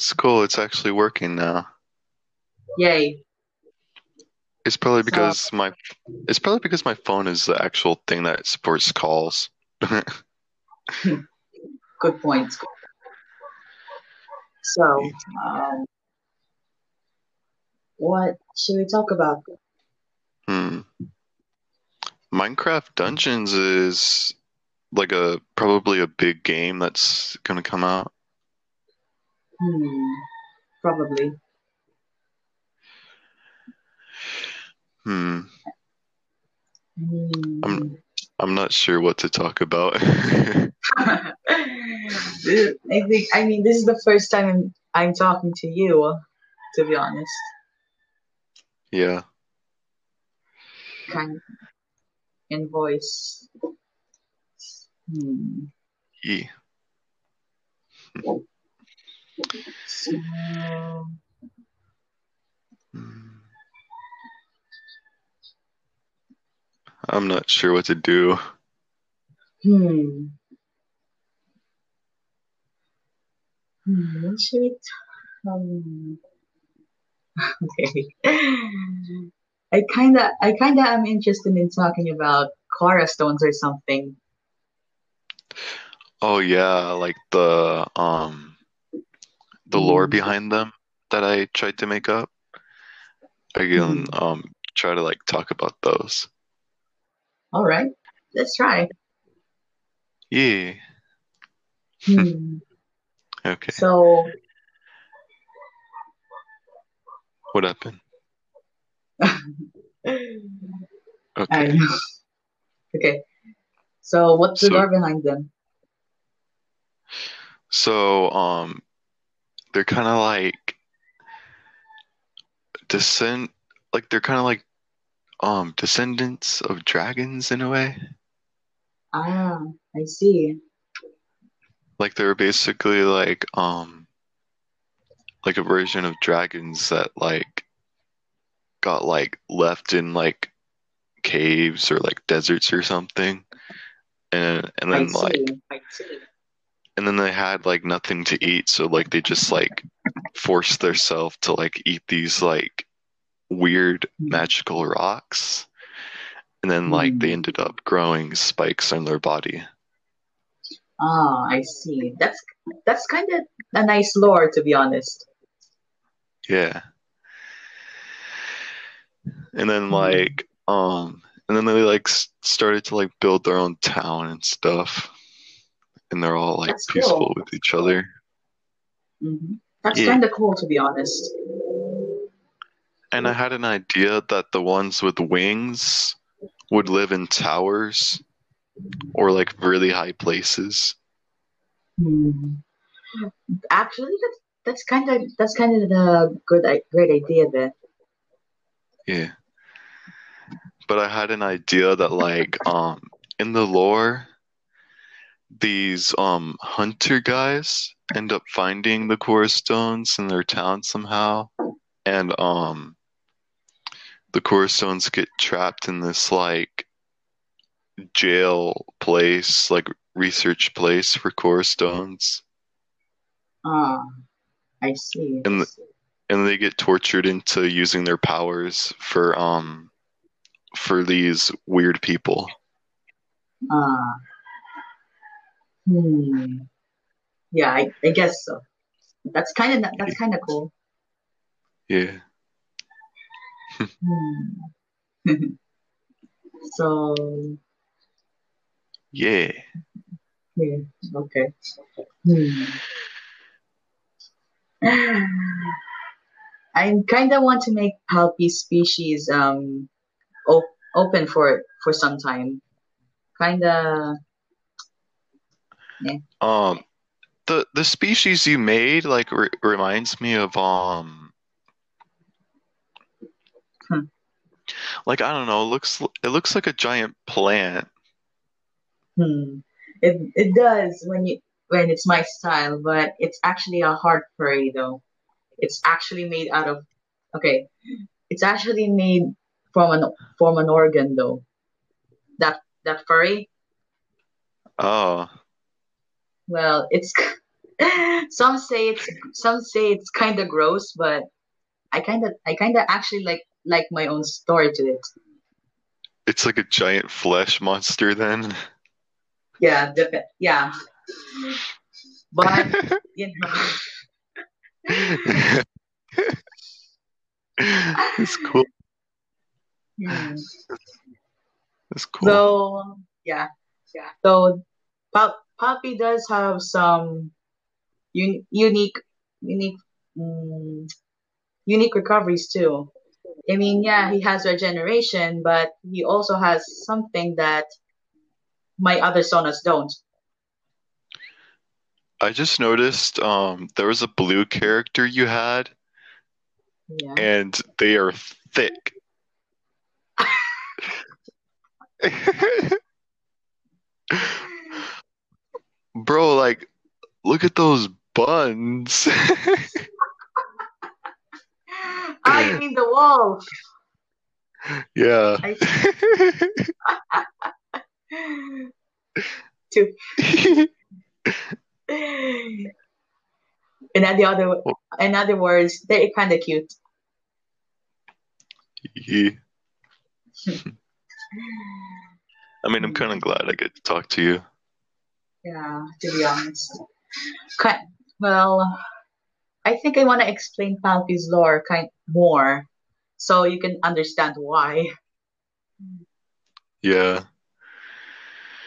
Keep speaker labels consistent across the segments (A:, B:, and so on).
A: that's cool. It's actually working now.
B: Yay.
A: It's probably
B: So-
A: because my it's probably because my phone is the actual thing that supports calls.
B: Good point. So, um, what should we talk about?
A: Hmm. Minecraft Dungeons is like a probably a big game that's gonna come out.
B: Hmm, probably.
A: Hmm.
B: Hmm.
A: I'm- I'm not sure what to talk about.
B: I think I mean this is the first time I'm, I'm talking to you, to be honest.
A: Yeah.
B: Kind in voice. Hmm.
A: E. Hmm. I'm not sure what to do.
B: hmm. Hmm. What should um, okay. I kinda I kinda am interested in talking about Cora stones or something.
A: Oh yeah, like the um the lore
B: Hmm.
A: behind them that I tried to make up. I can um try to like talk about those.
B: All right, let's try.
A: Yeah.
B: Hmm.
A: Okay.
B: So,
A: What happened? Okay.
B: Okay. So, what's the
A: So-
B: lore behind them?
A: So um they're kind of like descend like they're kind of like um descendants of dragons in a way.
B: Ah, I see.
A: Like they're basically like um like a version of dragons that like got like left in like caves or like deserts or something. And and
B: I
A: then
B: see.
A: like
B: I see.
A: And then they had like nothing to eat, so like they just like forced themselves to like eat these like weird magical rocks. And then like they
B: Hmm.
A: ended up growing spikes on their body.
B: Ah, I see. That's that's kind of a nice lore, to be honest.
A: Yeah. And then
B: Hmm.
A: like um and then they like started to like build their own town and stuff. And they're all like
B: That's
A: peaceful
B: cool.
A: with each other.
B: hmm That's
A: Yeah.
B: kind of cool, to be honest.
A: And I had an idea that the ones with wings would live in towers or like really high places.
B: Hmm. Actually, that's that's kind of that's kind of a good great idea there.
A: Yeah. But I had an idea that like um in the lore these um hunter guys end up finding the core stones in their town somehow and um the core stones get trapped in this like jail place like research place for core stones
B: Ah, I see.
A: And and they get tortured into using their powers for um for these weird people
B: Ah. Hmm. Yeah, I, I guess so. That's kind of that's kind of cool.
A: yeah
B: Hmm. so
A: yeah
B: yeah, okay. Hmm. I kind of want to make Palpy species um op- open for for some time. Kind of.
A: Um, the the species you made like re- reminds me of um,
B: Hmm.
A: like I don't know, it looks it looks like a giant plant.
B: Hmm. It it does when you when it's my style, but it's actually a hard furry though. It's actually made out of okay. It's actually made from an from an organ though. That that furry.
A: Oh,
B: Well, it's some say it's some say it's kind of gross, but I kind of I kind of actually like like my own story to it.
A: It's like a giant flesh monster then.
B: Yeah, yeah. But you know,
A: it's cool.
B: hmm.
A: It's cool.
B: so yeah, yeah. So Pop- Palpy does have some un- unique unique mm, unique recoveries too. I mean, yeah, he has regeneration, but he also has something that my other sonas don't.
A: I just noticed um there was a blue character you had
B: Yeah.
A: and they are thick. Bro, like look at those buns.
B: Ah, you mean the wall?
A: yeah.
B: I too. In other other in other words, they're kind of cute.
A: Yeah. I mean, I'm kind of glad I get to talk to you.
B: Yeah, to be honest. Okay. Well, I think I want to explain Palpy's lore kind more, so you can understand why.
A: Yeah.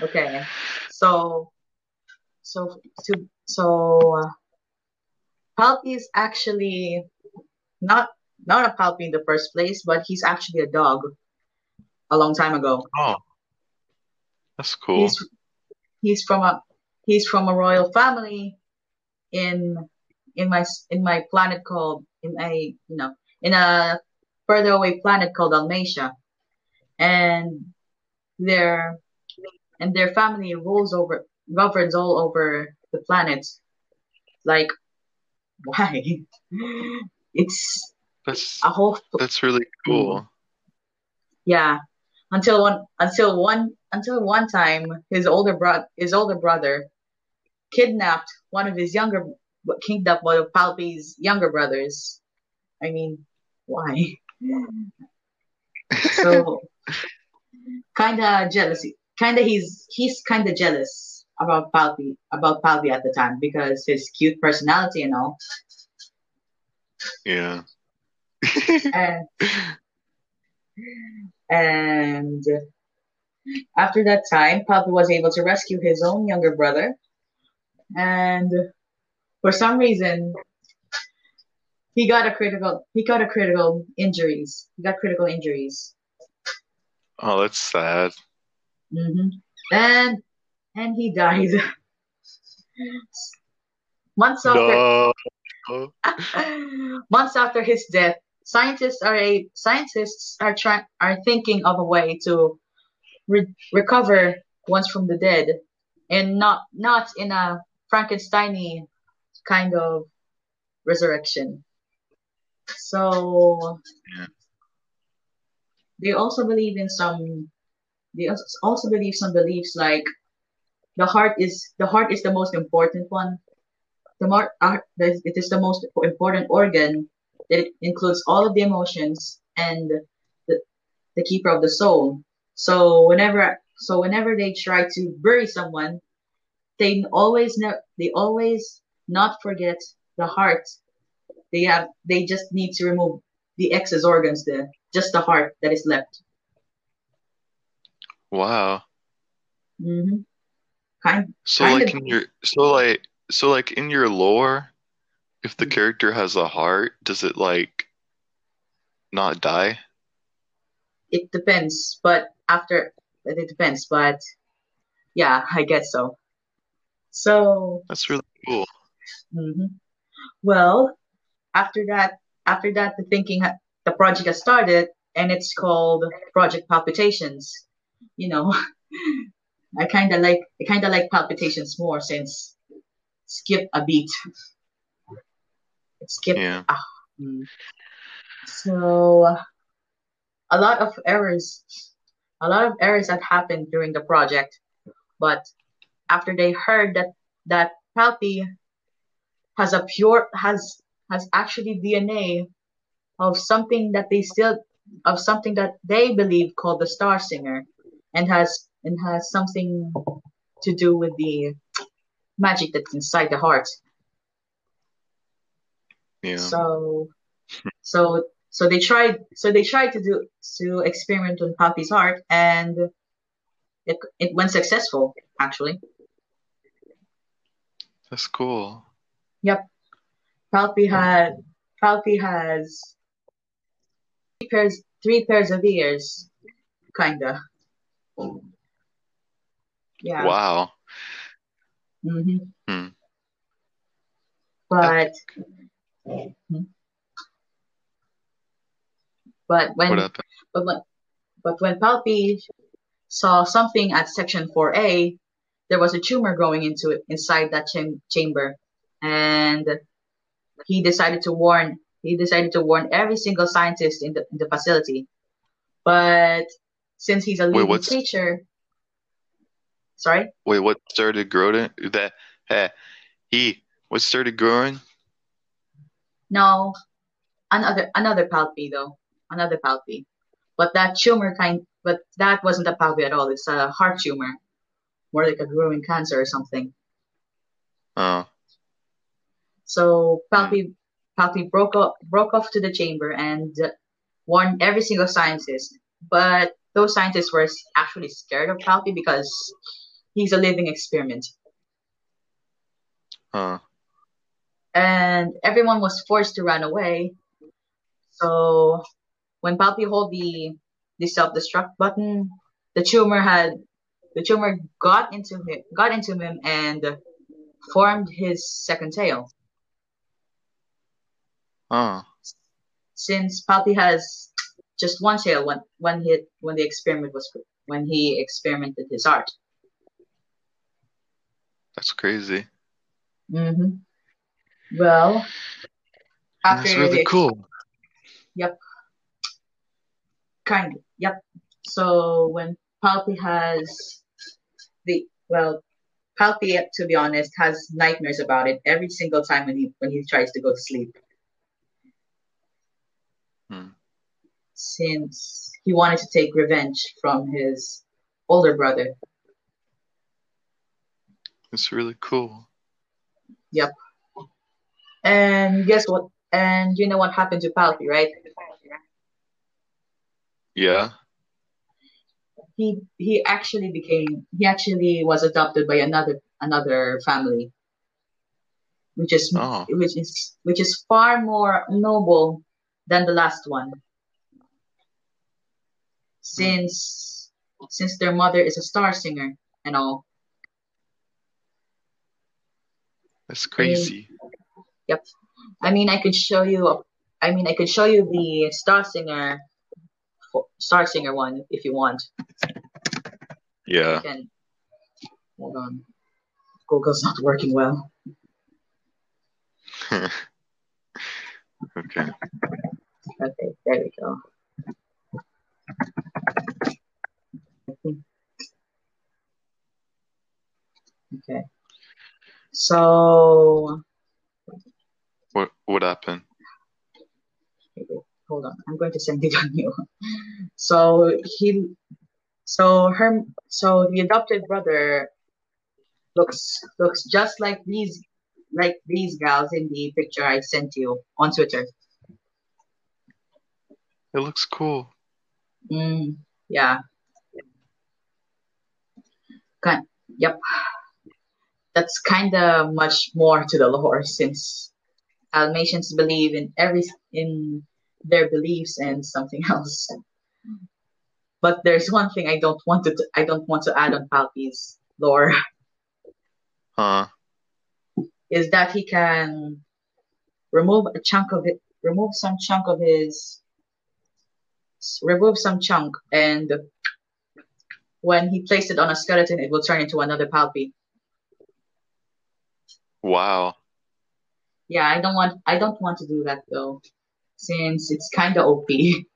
B: Okay, so so to so uh, Palpy is actually not not a Palpy in the first place, but he's actually a dog a long time ago.
A: Oh, that's cool.
B: He's he's from a he's from a royal family in in my in my planet called in a you know in a further away planet called Dalmatia, and their and their family rules over governs all over the planet. Like why? It's
A: That's
B: a whole
A: that's really cool.
B: yeah. Until one until one until one time his older bro his older brother kidnapped one of his younger kidnapped one of Palpy's younger brothers. I mean, why? So kinda jealousy. Kinda he's he's kinda jealous about Palpy about Palpy at the time because his cute personality and all.
A: Yeah.
B: And and after that time, Papa was able to rescue his own younger brother. And for some reason, he got a critical he got a critical injuries. He got critical injuries.
A: Oh, that's sad.
B: hmm And and he died. months after
A: No.
B: months after his death, scientists are a scientists are trying are thinking of a way to re- recover once from the dead, and not not in a Frankensteiny kind of resurrection. So
A: Yeah.
B: they also believe in some. They also believe some beliefs like the heart is the heart is the most important one. The mar- uh, it is the most important organ that includes all of the emotions and the, the keeper of the soul. So whenever so whenever they try to bury someone, they always they always not forget the heart. They have they just need to remove the excess organs there, just the heart that is left.
A: Wow.
B: hmm Kind
A: So
B: kind
A: like
B: of
A: in your so like so like in your lore, if the character has a heart, does it like not die?
B: it depends, but after it depends, but yeah, I guess so. So
A: That's really cool.
B: hmm well, after that, after that, the thinking, the project has started, and it's called Project Palpitations. You know, I kind of like, I kind of like Palpitations more since skip a beat. skip.
A: Yeah.
B: Ah. So a lot of errors, a lot of errors that happened during the project, but after they heard that that Palpy has a pure has has actually DNA of something that they still of something that they believe called the star singer and has and has something to do with the magic that's inside the heart
A: Yeah.
B: so so so they tried so they tried to do to experiment on Palpy's heart and it it went successful actually.
A: That's cool.
B: yep. Palpy had Palpy has three pairs three pairs of ears kinda. Yeah.
A: Wow.
B: hmm
A: Hmm.
B: but but when but when but when Palpy saw something at section 4A, there was a tumor growing into it inside that cham- chamber, and he decided to warn he decided to warn every single scientist in the in the facility. But since he's a
A: Wait,
B: living
A: what's
B: creature, sorry,
A: wait? What started growing? That eh, he what started growing?
B: no, another another Palpy though, another Palpy. But that tumor kind, but that wasn't a Palpy at all. It's a heart tumor, more like a growing cancer or something.
A: Oh,
B: So. Palpy Palpy broke off broke off to the chamber and warned every single scientist. But those scientists were actually scared of Palpy because he's a living experiment.
A: huh.
B: And everyone was forced to run away. So when Palpy hold the the self destruct button, the tumor had the tumor got into him got into him and formed his second tail.
A: Huh.
B: since Palpy has just one tail when when he when the experiment was when he experimented his art.
A: That's crazy.
B: hmm Well, after
A: That's really cool.
B: yep, kind of yep. So when Palpy has the well, Palpy to be honest has nightmares about it every single time when he when he tries to go to sleep
A: Hmm.
B: since he wanted to take revenge from his older brother.
A: That's really cool.
B: Yep. And guess what? And you know what happened to Palpy, right?
A: Yeah.
B: He he actually became he actually was adopted by another another family, which is
A: Oh,
B: which is which is far more noble than the last one,
A: hmm.
B: since since their mother is a star singer and all.
A: That's
B: I mean,
A: crazy.
B: yep. I mean, I could show you. I mean, I could show you the star singer, star singer one if you want.
A: Yeah.
B: Can. Hold on. Google's not working well.
A: okay.
B: Okay, there we go. Okay. So,
A: What what happened?
B: Hold on. I'm going to send it on you. So he, so her, so the adopted brother looks looks just like these like these gals in the picture I sent you on Twitter.
A: It looks cool.
B: Mm, yeah. Kind. Yep. That's kind of much more to the lore since Dalmatians believe in every in their beliefs and something else. But there's one thing I don't want to I don't want to add on Palpy's lore
A: Huh.
B: is that he can remove a chunk of it, remove some chunk of his, remove some chunk, and when he placed it on a skeleton, it will turn into another Palpy.
A: Wow.
B: Yeah, I don't want I don't want to do that though, since it's kind of OP.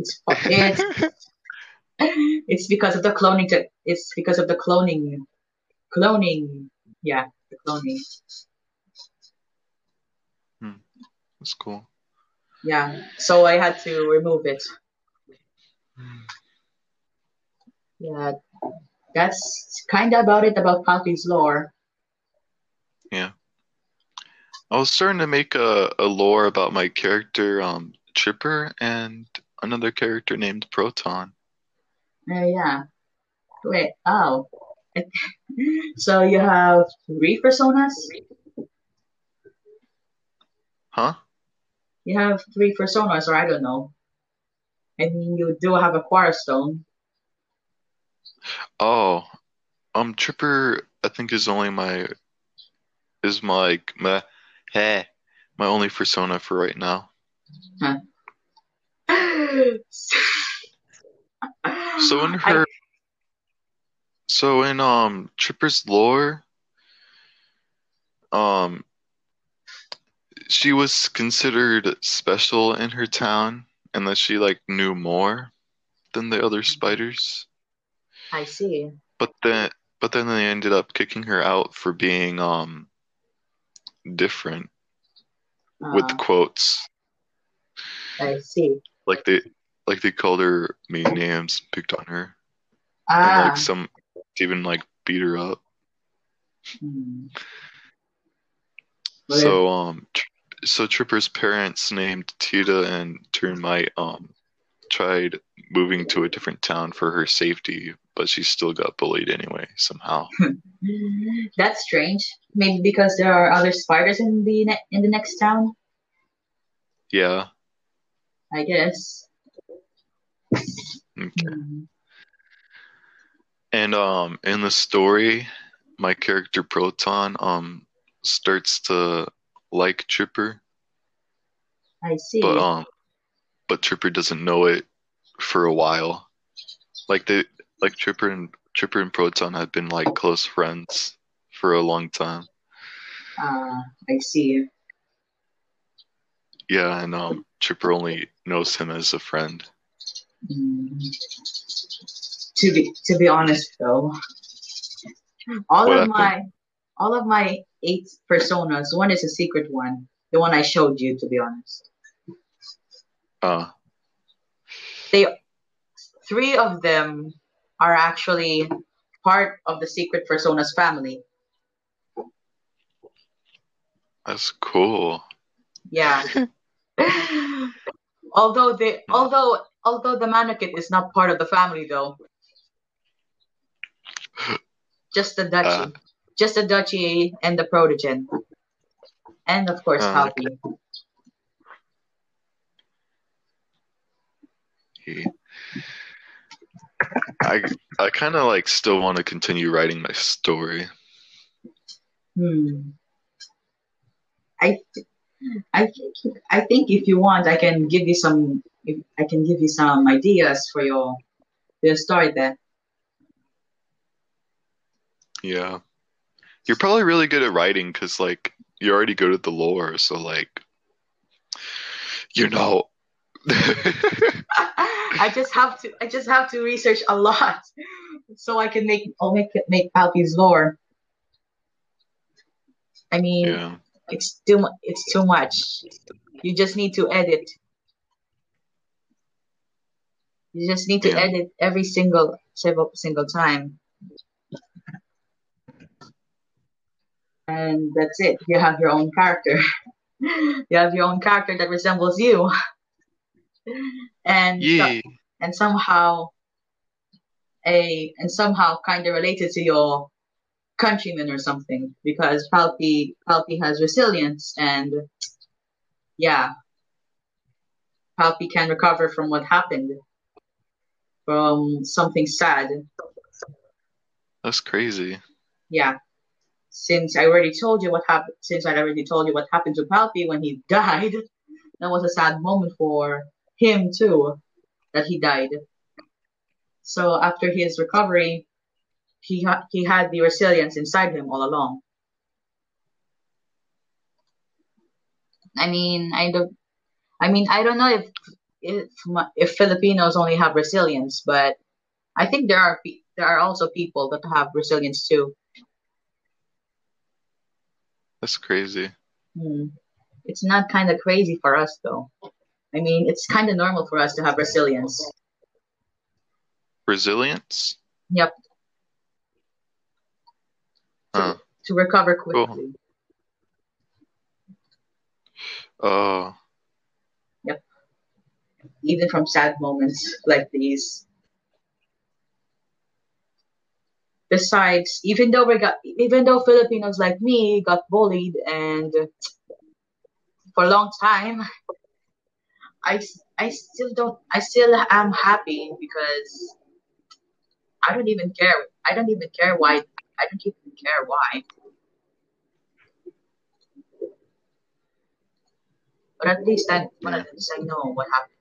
B: It's, it's, it's because of the cloning. Te- it's because of the cloning. Cloning. Yeah, the cloning. Hmm.
A: That's cool.
B: Yeah, so I had to remove it. Hmm. Yeah, that's kind of about it about Palpatine's lore.
A: Yeah. I was starting to make a, a lore about my character, um, Tripper, and another character named Proton.
B: Uh, yeah. Wait. Oh. so you have three personas.
A: Huh?
B: You have three personas, or I don't know. And you do have a Quara Stone.
A: Oh, um, Tripper, I think is only my is my my hey my only persona for right now. So in her,
B: I,
A: so in um Tripper's lore, um, she was considered special in her town, and that she like knew more than the other spiders.
B: I see.
A: But then, but then they ended up kicking her out for being um different with
B: Uh,
A: quotes.
B: I see.
A: Like they like they called her mean names, picked on her, and
B: Ah.
A: like some even like beat her up.
B: hmm.
A: So um Tr- so Tripper's parents named Tita and Turnmite um tried moving to a different town for her safety, but she still got bullied anyway somehow.
B: That's strange. Maybe because there are other spiders in the ne- in the next town.
A: Yeah.
B: I guess.
A: Okay.
B: Hmm.
A: And um in the story, my character Proton um starts to like Tripper,
B: I see.
A: but um but Tripper doesn't know it for a while. Like they like Tripper and Tripper and Proton have been like close friends for a long time.
B: Ah, I see.
A: Yeah, and um Tripper only knows him as a friend.
B: Hmm. To be to be honest though, all
A: What
B: of
A: happened?
B: my all of my eight personas, one is a secret one, the one I showed you. To be honest,
A: Uh
B: they three of them are actually part of the secret personas family.
A: that's cool.
B: Yeah. although they although although the mannequin is not part of the family though. Just the duchy.
A: Uh.
B: Just the duchy and the protogen. And of course
A: Uh,
B: Palpy.
A: He, I I kind of like still want to continue writing my story.
B: Hmm. I I think I think if you want I can give you some if I can give you some ideas for your your story there.
A: Yeah. You're probably really good at writing because, like, you're already good at the lore. So, like, you know.
B: I just have to I just have to research a lot so I can make I'll make it make Palpy's lore. I mean
A: yeah.
B: it's too it's too much. You just need to edit. You just need to
A: Yeah.
B: edit every single single single time. And that's it. You have your own character. you have your own character that resembles you. And so-
A: Yeah.
B: and somehow a and somehow kind of related to your countrymen or something because Palpy Palpy has resilience and yeah Palpy can recover from what happened from something sad
A: That's crazy.
B: yeah since I already told you what happened since I already told you what happened to Palpy when he died that was a sad moment for him too that he died so after his recovery he ha- he had the resilience inside him all along I mean I don't I mean I don't know if if if Filipinos only have resilience but I think there are pe- there are also people that have resilience too
A: That's crazy.
B: Hmm. It's not kind of crazy for us, though. I mean, it's kind of normal for us to have resilience.
A: Resilience?
B: Yep.
A: Huh.
B: To recover quickly.
A: Oh.
B: Yep. Even from sad moments like these. Besides, even though we got, even though Filipinos like me got bullied and for a long time, I, I still don't, I still am happy because I don't even care. I don't even care why. I don't even care why. But at least I, but at least I know what happened.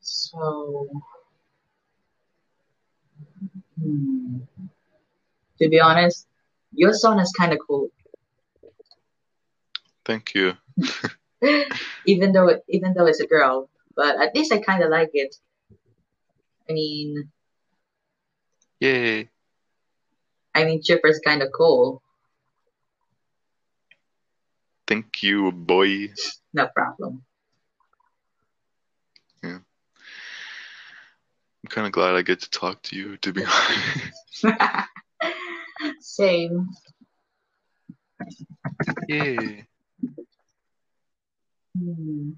B: So, hmm. to be honest, your song is kind of cool.
A: Thank you.
B: even though even though it's a girl, but at least I kind of like it. I mean,
A: Yay.
B: I mean, Tripper's kind of cool.
A: Thank you, boy.
B: No problem.
A: Yeah. I'm kind of glad I get to talk to you, to be honest.
B: Same.
A: Yay.
B: Hmm.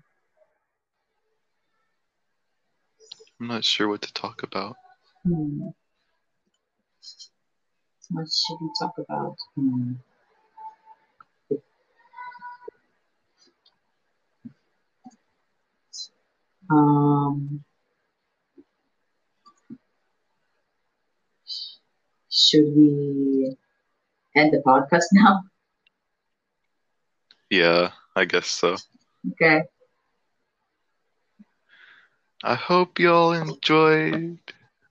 A: I'm not sure what to talk about.
B: Hmm. What should we talk about? Hmm. Um, should we end the podcast now?
A: Yeah, I guess so.
B: Okay.
A: I hope y'all enjoyed.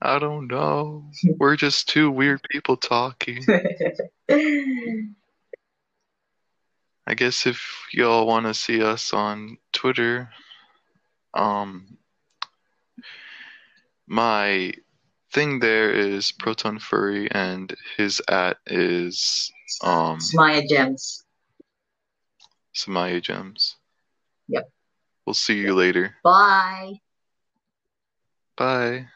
A: I don't know. We're just two weird people talking. I guess if y'all want to see us on Twitter, um, my thing there is Proton Furry, and his at is um
B: Smaya Gems.
A: Samaya Gems.
B: Yep.
A: We'll see you later.
B: Bye.
A: Bye.